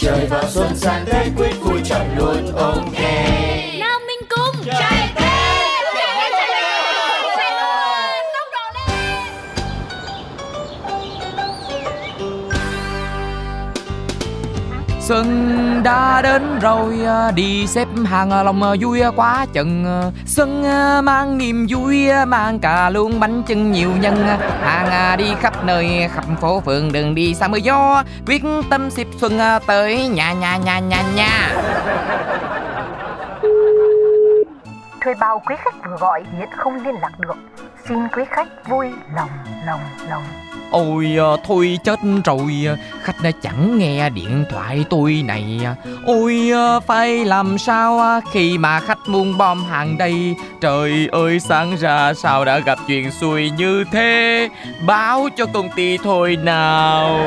Trời vào xuân sang Tết quyết vui chọn luôn ok Nào mình cùng Chạy Xuân đã đến rồi à, đi xếp hàng à, lòng à, vui quá chừng Xuân mang niềm vui mang cả luôn bánh chưng nhiều nhân Hàng đi khắp nơi, khắp phố phường đừng đi xa mưa gió, Quyết tâm xếp xuân tới nhà nhà nhà nhà nhà. Thuê bao quý khách vừa gọi hiện không liên lạc được. Xin quý khách vui lòng lòng lòng. Ôi à, thôi chết rồi à, Khách đã chẳng nghe điện thoại tôi này à. Ôi phải làm sao khi mà khách muốn bom hàng đây? Trời ơi, sáng ra sao đã gặp chuyện xui như thế? Báo cho công ty thôi nào.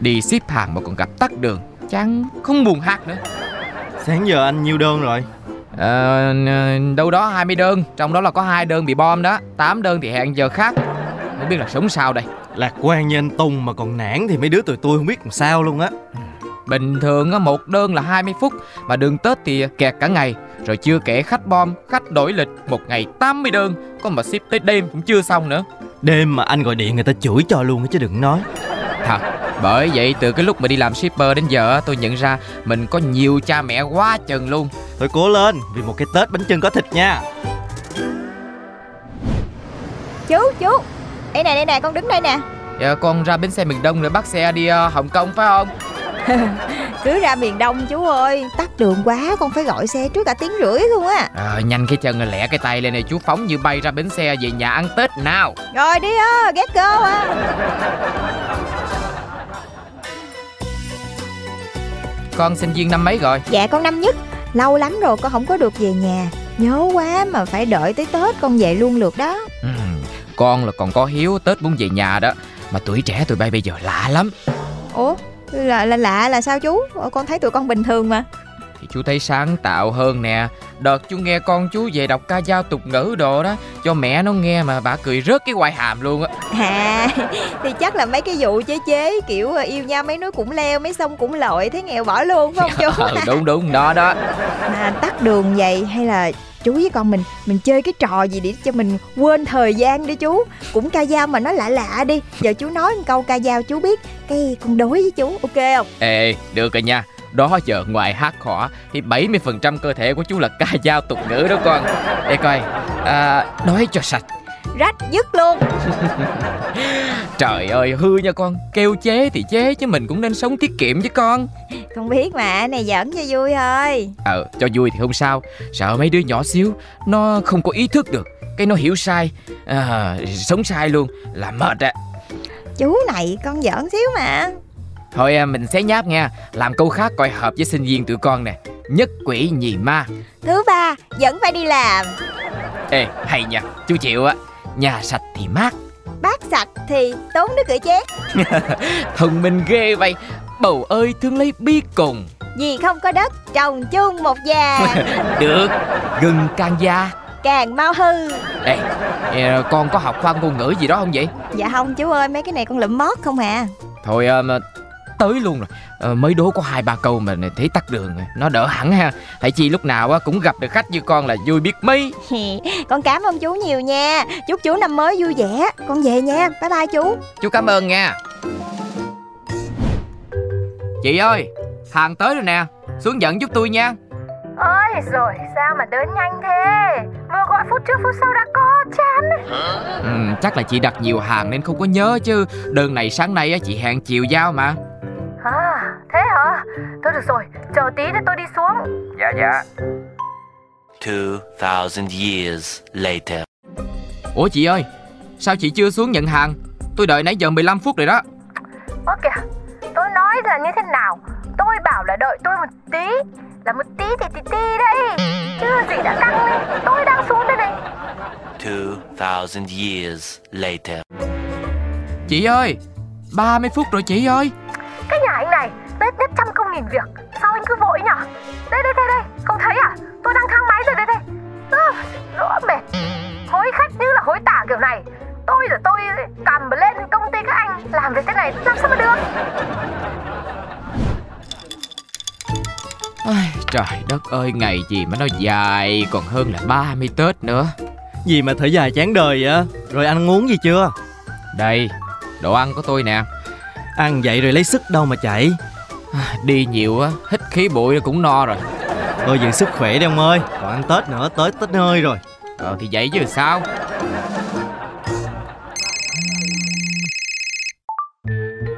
Đi ship hàng mà còn gặp tắt đường. Chẳng không buồn hát nữa. Sáng giờ anh nhiêu đơn rồi? Ờ, đâu đó 20 đơn Trong đó là có hai đơn bị bom đó 8 đơn thì hẹn giờ khác. Không biết là sống sao đây. Lạc quan như anh Tùng mà còn nản thì mấy đứa tụi tôi không biết làm sao luôn á. Bình thường á, một đơn là 20 phút Mà đường Tết thì kẹt cả ngày. Rồi chưa kể khách bom, khách đổi lịch Một ngày 80 đơn. Có mà ship tới đêm cũng chưa xong nữa. Đêm mà anh gọi điện người ta chửi cho luôn á chứ đừng nói Thật Bởi vậy từ cái lúc mà đi làm shipper đến giờ tôi nhận ra Mình có nhiều cha mẹ quá chừng luôn. Thôi cố lên Vì một cái Tết bánh chưng có thịt nha. Chú chú Đây nè đây nè con đứng đây nè. Dạ con ra bến xe miền Đông để bắt xe đi uh, Hồng Kông phải không? Cứ ra miền Đông chú ơi Tắt đường quá con phải gọi xe trước cả tiếng rưỡi luôn á. À, Nhanh cái chân lẹ cái tay lên này chú phóng như bay ra bến xe về nhà ăn Tết nào. Rồi đi á Get go á Con sinh viên năm mấy rồi? Dạ con năm nhất. Lâu lắm rồi con không có được về nhà. Nhớ quá mà phải đợi tới Tết con về luôn lượt đó. Ừ, Con là còn có hiếu Tết muốn về nhà đó. Mà tuổi trẻ tụi bay bây giờ lạ lắm. Ủa là, là lạ là sao chú? Ủa, Con thấy tụi con bình thường mà thì chú thấy sáng tạo hơn nè. Đợt chú nghe con chú về đọc ca dao tục ngữ đồ đó Cho mẹ nó nghe mà bà cười rớt cái quai hàm luôn á. À thì chắc là mấy cái vụ chế chế Kiểu yêu nhau mấy núi cũng leo mấy sông cũng lội Thấy nghèo bỏ luôn phải không chú? Ừ, Đúng đúng đó đó. Mà tắt đường vậy hay là chú với con mình mình chơi cái trò gì để cho mình quên thời gian đi chú? Cũng ca dao mà nó lạ lạ đi giờ chú nói một câu ca dao chú biết cái con đối với chú ok không? Ê được rồi nha đó giờ ngoài hát khỏa thì 70% cơ thể của chú là ca dao tục ngữ đó con. Để coi à, nói cho sạch. Rách dứt luôn. Trời ơi hư nha con kêu chế thì chế chứ mình cũng nên sống tiết kiệm chứ con. Con biết mà này giỡn cho vui thôi. Ờ cho vui thì không sao sợ mấy đứa nhỏ xíu nó không có ý thức được cái nó hiểu sai à, sống sai luôn là mệt á. Chú này con giỡn xíu mà Thôi à, mình xé nháp nha. Làm câu khác coi hợp với sinh viên tụi con nè. Nhất quỷ nhì ma. Thứ ba Vẫn phải đi làm. Ê hay nha Chú chịu á Nhà sạch thì mát. Bát sạch thì tốn nước rửa chén. Thông minh ghê vậy. Bầu ơi thương lấy bi cùng Vì không có đất Trồng chung một già Được Gừng càng già. Càng mau hư. Ê con có học khoa ngôn ngữ gì đó không vậy? Dạ không chú ơi Mấy cái này con lụm mót không à. Thôi um, tới luôn rồi. À, mới đố có hai ba câu mà thấy tắt đường nó đỡ hẳn ha. Tại chi lúc nào cũng gặp được khách như con là vui biết mấy. Con cảm ơn chú nhiều nha. Chúc chú năm mới vui vẻ. Con về nha. Bye bye chú. Chú cảm ơn nha. Chị ơi hàng tới rồi nè. Xuống dẫn giúp tôi nha. Ơi rồi sao mà đến nhanh thế? Vừa gọi phút trước phút sau đã có chán. Ừ, Chắc là chị đặt nhiều hàng nên không có nhớ chứ. Đơn này sáng nay á, chị hẹn chiều giao mà Thôi được rồi chờ tí để tôi đi xuống. Dạ dạ. 2000 years later. Ủa chị ơi Sao chị chưa xuống nhận hàng? Tôi đợi nãy giờ 15 phút rồi đó. Ơ kìa tôi nói là như thế nào? Tôi bảo là đợi tôi một tí Là một tí thì tí tí đây Chứ gì đã căng lên Tôi đang xuống đây này. 2000 years later. Chị ơi 30 phút rồi chị ơi Tết nhất trăm công nghìn việc. Sao anh cứ vội nhở Đây đây đây đây Không thấy à? Tôi đang thang máy rồi đây đây. À, Rõ mệt. Hối khách như là hối tả kiểu này. Tôi rồi tôi cầm lên công ty các anh Làm việc thế này làm sao mà được? Ai, Trời đất ơi ngày gì mà nó dài Còn hơn là 30 Tết nữa. Gì mà thở dài chán đời vậy? Rồi anh uống gì chưa? Đây Đồ ăn của tôi nè. Ăn vậy rồi lấy sức đâu mà chạy Đi nhiều á Hít khí bụi cũng no rồi. Thôi giữ sức khỏe đi ông ơi. Còn ăn Tết nữa tới Tết nơi rồi. Ờ thì vậy chứ sao?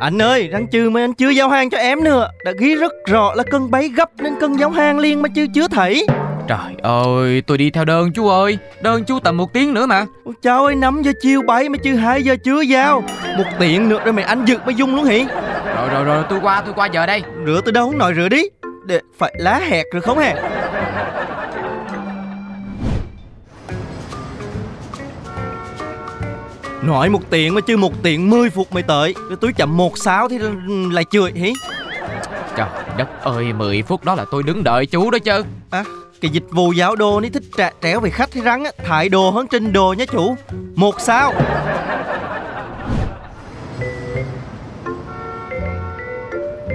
Anh ơi răng chư mà anh chưa giao hàng cho em nữa. Đã ghi rất rõ là cân bấy gấp Nên cân giao hàng liền mà chưa chưa thấy. Trời ơi tôi đi theo đơn chú ơi. Đơn chú tầm một tiếng nữa mà. Ôi Cháu ơi 5 giờ chiều bảy mà chưa 2 giờ chưa giao. Một tiện nữa rồi mày anh giật mới dung luôn hỉ Rồi rồi rồi tôi qua tôi qua giờ đây. Rửa từ đâu nồi rửa đi. Để phải lá hẹt rồi không hề? Nói một tiện mà chưa một tiện 10 phút mới tới. Rồi tôi chậm một sáu thì lại chửi hí? Trời đất ơi 10 phút đó là tôi đứng đợi chú đó chứ. À cái dịch vụ giáo đồ ní thích trả tréo về khách hay rắn á Thái đồ hơn trình đồ nhé chủ Một sao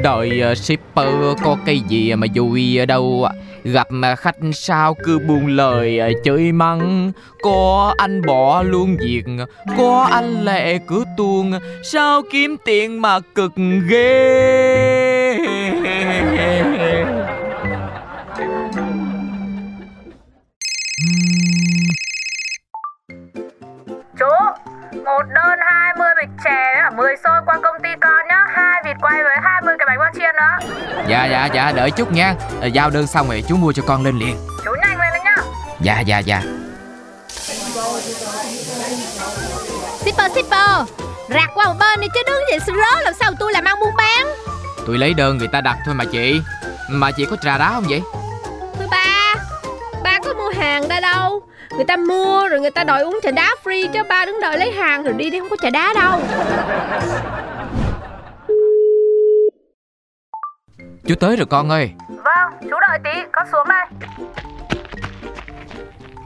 Đợi ờ, shipper có cái gì mà vui ở đâu Gặp mà khách sao cứ buông lời ờ, chơi mắng. Có anh bỏ luôn việc, Có anh lệ cứ tuôn Sao kiếm tiền mà cực ghê? Chú, Một đơn 20 bịch chè với cả 10 xôi qua công ty con nữa Dạ dạ dạ đợi chút nha. Ờ, Giao đơn xong rồi chú mua cho con lên liền. Chú nhanh lên nhá. Dạ dạ dạ. Shipper shipper Rạc qua một bên đi chứ đứng vậy rớ làm sao tôi làm ăn buôn bán? Tôi lấy đơn người ta đặt thôi mà chị. Mà chị có trà đá không vậy? Thôi ba Ba có mua hàng đây đâu. Người ta mua rồi người ta đòi uống trà đá free Chứ ba đứng đợi lấy hàng rồi đi đi không có trà đá đâu Chú tới rồi con ơi. Vâng chú đợi tí con xuống đây.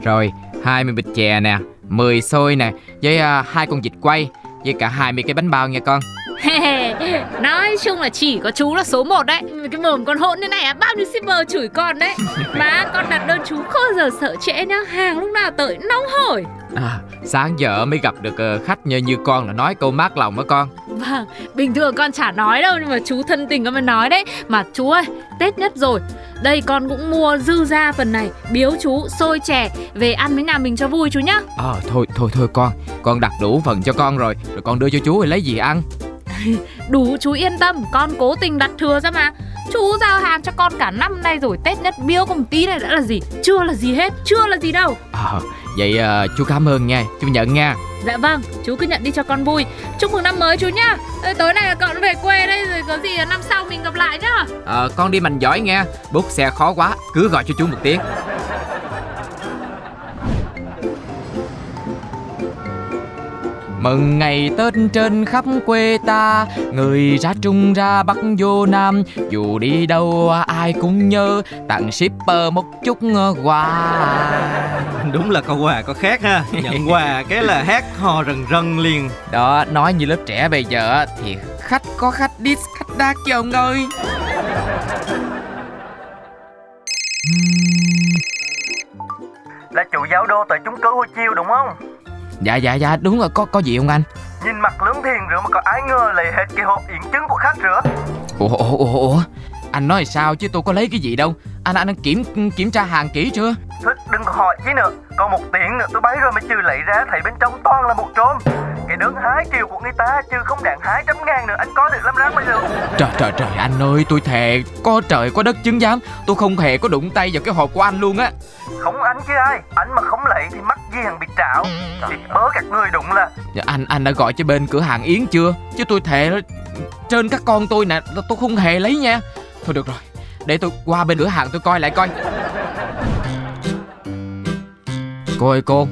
Rồi 20 bịch chè nè 10 xôi nè Với à, hai con vịt quay Với cả 20 cái bánh bao nha con Nói chung là chỉ có chú là số 1 đấy. Cái mồm con hỗn thế này à Bao nhiêu shipper chửi con đấy. Mà con đặt đơn chú không giờ sợ trễ nhá Hàng lúc nào tới nóng hổi. À, Sáng giờ mới gặp được ờ, khách như như con là nói câu mát lòng đó con. Vâng, bình thường con chả nói đâu Nhưng mà chú thân tình con mới nói đấy. Mà chú ơi, Tết nhất rồi. Đây con cũng mua dư ra phần này Biếu chú, xôi chè Về ăn với nhà mình cho vui chú nhá. Ờ thôi thôi thôi con. Con đặt đủ phần cho con rồi Rồi con đưa cho chú rồi lấy gì ăn Đủ chú yên tâm, con cố tình đặt thừa ra mà. Chú giao hàng cho con cả năm nay rồi Tết nhất biếu có một tí này đã là gì? Chưa là gì hết, chưa là gì đâu. Ờ vậy ờ, chú cảm ơn nha Chú nhận nha. Dạ vâng, chú cứ nhận đi cho con vui. Chúc mừng năm mới chú nhá. Ê, Tối nay là con về quê đây rồi có gì năm sau mình gặp lại nhá. Ờ con đi mạnh giỏi nha. Bút xe khó quá Cứ gọi cho chú một tiếng Mừng ngày Tết trên khắp quê ta Người ra Trung ra Bắc vô Nam. Dù đi đâu ai cũng nhớ Tặng shipper một chút quà Đúng là câu quà có khác ha. Nhận quà cái là hát hò rần rần liền. Đó nói như lớp trẻ bây giờ Thì khách có khách diss khách đát chứ ông ơi Là chủ giáo đô tại chúng cớ Hồ Chiêu đúng không? Dạ dạ dạ đúng rồi có có gì không anh? Nhìn mặt lớn thiền rửa mà có ai ngờ lấy hết cái hộp yến trứng của khách rửa. Ủa ủa ủa ủa Anh nói sao chứ tôi có lấy cái gì đâu? Anh anh kiểm kiểm tra hàng kỹ chưa? Thôi đừng có hỏi chi nữa Còn một tiếng nữa tôi bấy rồi mới trừ lấy ra Thấy bên trong toàn là một trôm. Cái đơn hai triệu của người ta Chứ không đáng hai trăm ngàn nữa Anh có được làm răng bây giờ. Trời trời trời anh ơi tôi thề Có trời có đất chứng giám. Tôi không hề có đụng tay vào cái hộp của anh luôn á không anh chứ ai. Anh mà không lấy thì mắc gì hàng bị trạo Thì bớ các người đụng là Dạ, Anh anh đã gọi cho bên cửa hàng Yến chưa? Chứ tôi thề đó, Trên các con tôi nè Tôi không hề lấy nha. Thôi được rồi Để tôi qua bên cửa hàng tôi coi lại coi. Cô ơi cô.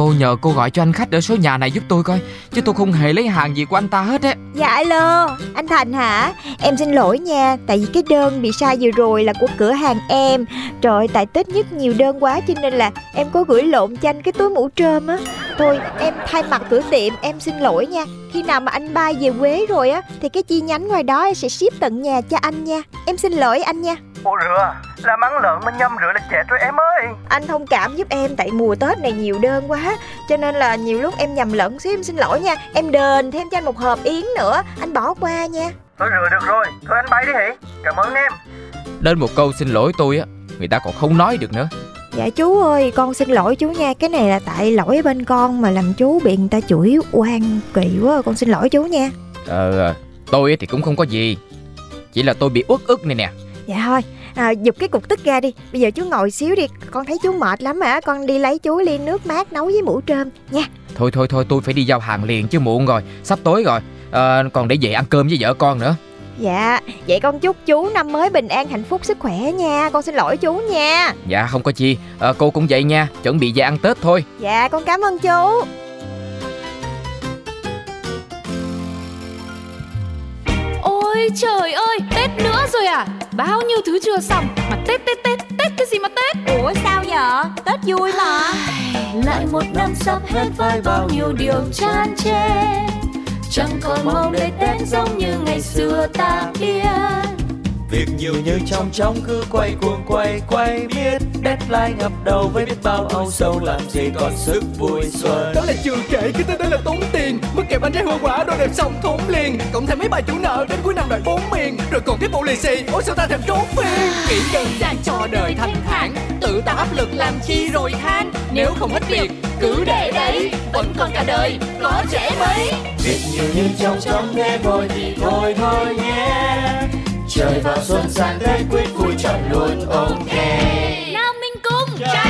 Cô nhờ cô gọi cho anh khách ở số nhà này giúp tôi coi Chứ tôi không hề lấy hàng gì của anh ta hết á Dạ alo, anh Thành hả? Em xin lỗi nha, tại vì cái đơn bị sai vừa rồi là của cửa hàng em. Trời ơi, tại Tết nhất nhiều đơn quá cho nên là em có gửi lộn cho anh cái túi mũ trơm á. Thôi, em thay mặt cửa tiệm, em xin lỗi nha. Khi nào mà anh bay về Quế rồi á Thì cái chi nhánh ngoài đó em sẽ ship tận nhà cho anh nha. Em xin lỗi anh nha. Ủa rửa. Làm ăn lợn mà nhầm rửa là chết rồi em ơi. Anh thông cảm giúp em tại mùa Tết này nhiều đơn quá Cho nên là nhiều lúc em nhầm lẫn xíu em xin lỗi nha. Em đền thêm cho anh một hộp yến nữa. Anh bỏ qua nha. Thôi rửa được rồi. Thôi anh bay đi hỉ Cảm ơn em. Đến một câu xin lỗi tôi á Người ta còn không nói được nữa. Dạ chú ơi con xin lỗi chú nha. Cái này là tại lỗi bên con mà làm chú bị người ta chửi oan kỳ quá. Con xin lỗi chú nha. Ờ Tôi thì cũng không có gì. Chỉ là tôi bị uất ức này nè. Dạ thôi à, Giục cái cục tức ra đi. Bây giờ chú ngồi xíu đi. Con thấy chú mệt lắm hả? Con đi lấy chú ly nước mát nấu với mũ trơm nha. Thôi thôi thôi tôi phải đi giao hàng liền chứ muộn rồi. Sắp tối rồi. Ờ, Còn để về ăn cơm với vợ con nữa. Dạ. Vậy con chúc chú năm mới bình an hạnh phúc sức khỏe nha. Con xin lỗi chú nha. Dạ không có chi. Ờ, Cô cũng vậy nha. Chuẩn bị về ăn Tết thôi. Dạ con cảm ơn chú. Ôi trời ơi, Tết nữa rồi à Bao nhiêu thứ chưa xong Mà Tết Tết Tết, Tết cái gì mà Tết? Ủa sao vậy Tết vui mà. Lại một năm sắp hết với bao nhiêu điều chan chê chẳng còn mong để tết giống như ngày xưa ta biết Việc nhiều như trong trong cứ quay cuồng quay quay biết Deadline ngập đầu với biết bao âu sầu làm gì còn sức vui xuân. Đó là chưa kể cái tên đó là tốn tiền. Mất kẹp bánh trái hoa quả đồ đẹp xong thốn liền. Cộng thêm mấy bài chủ nợ đến cuối năm đợi bốn miền. Rồi còn tiếp bộ lì xì Ôi sao ta thèm trốn phiền Nghĩ đơn giản cho đời thanh thản. Tự tạo áp lực làm chi rồi than. Nếu không hết việc cứ để đấy. Vẫn còn cả đời có trẻ mấy. Việc nhiều như trong trong nghe vội thì thôi thôi nhé trời vào xuân sang tết, quyết vui chọn luôn OK. okay. nghe nào mình cùng trai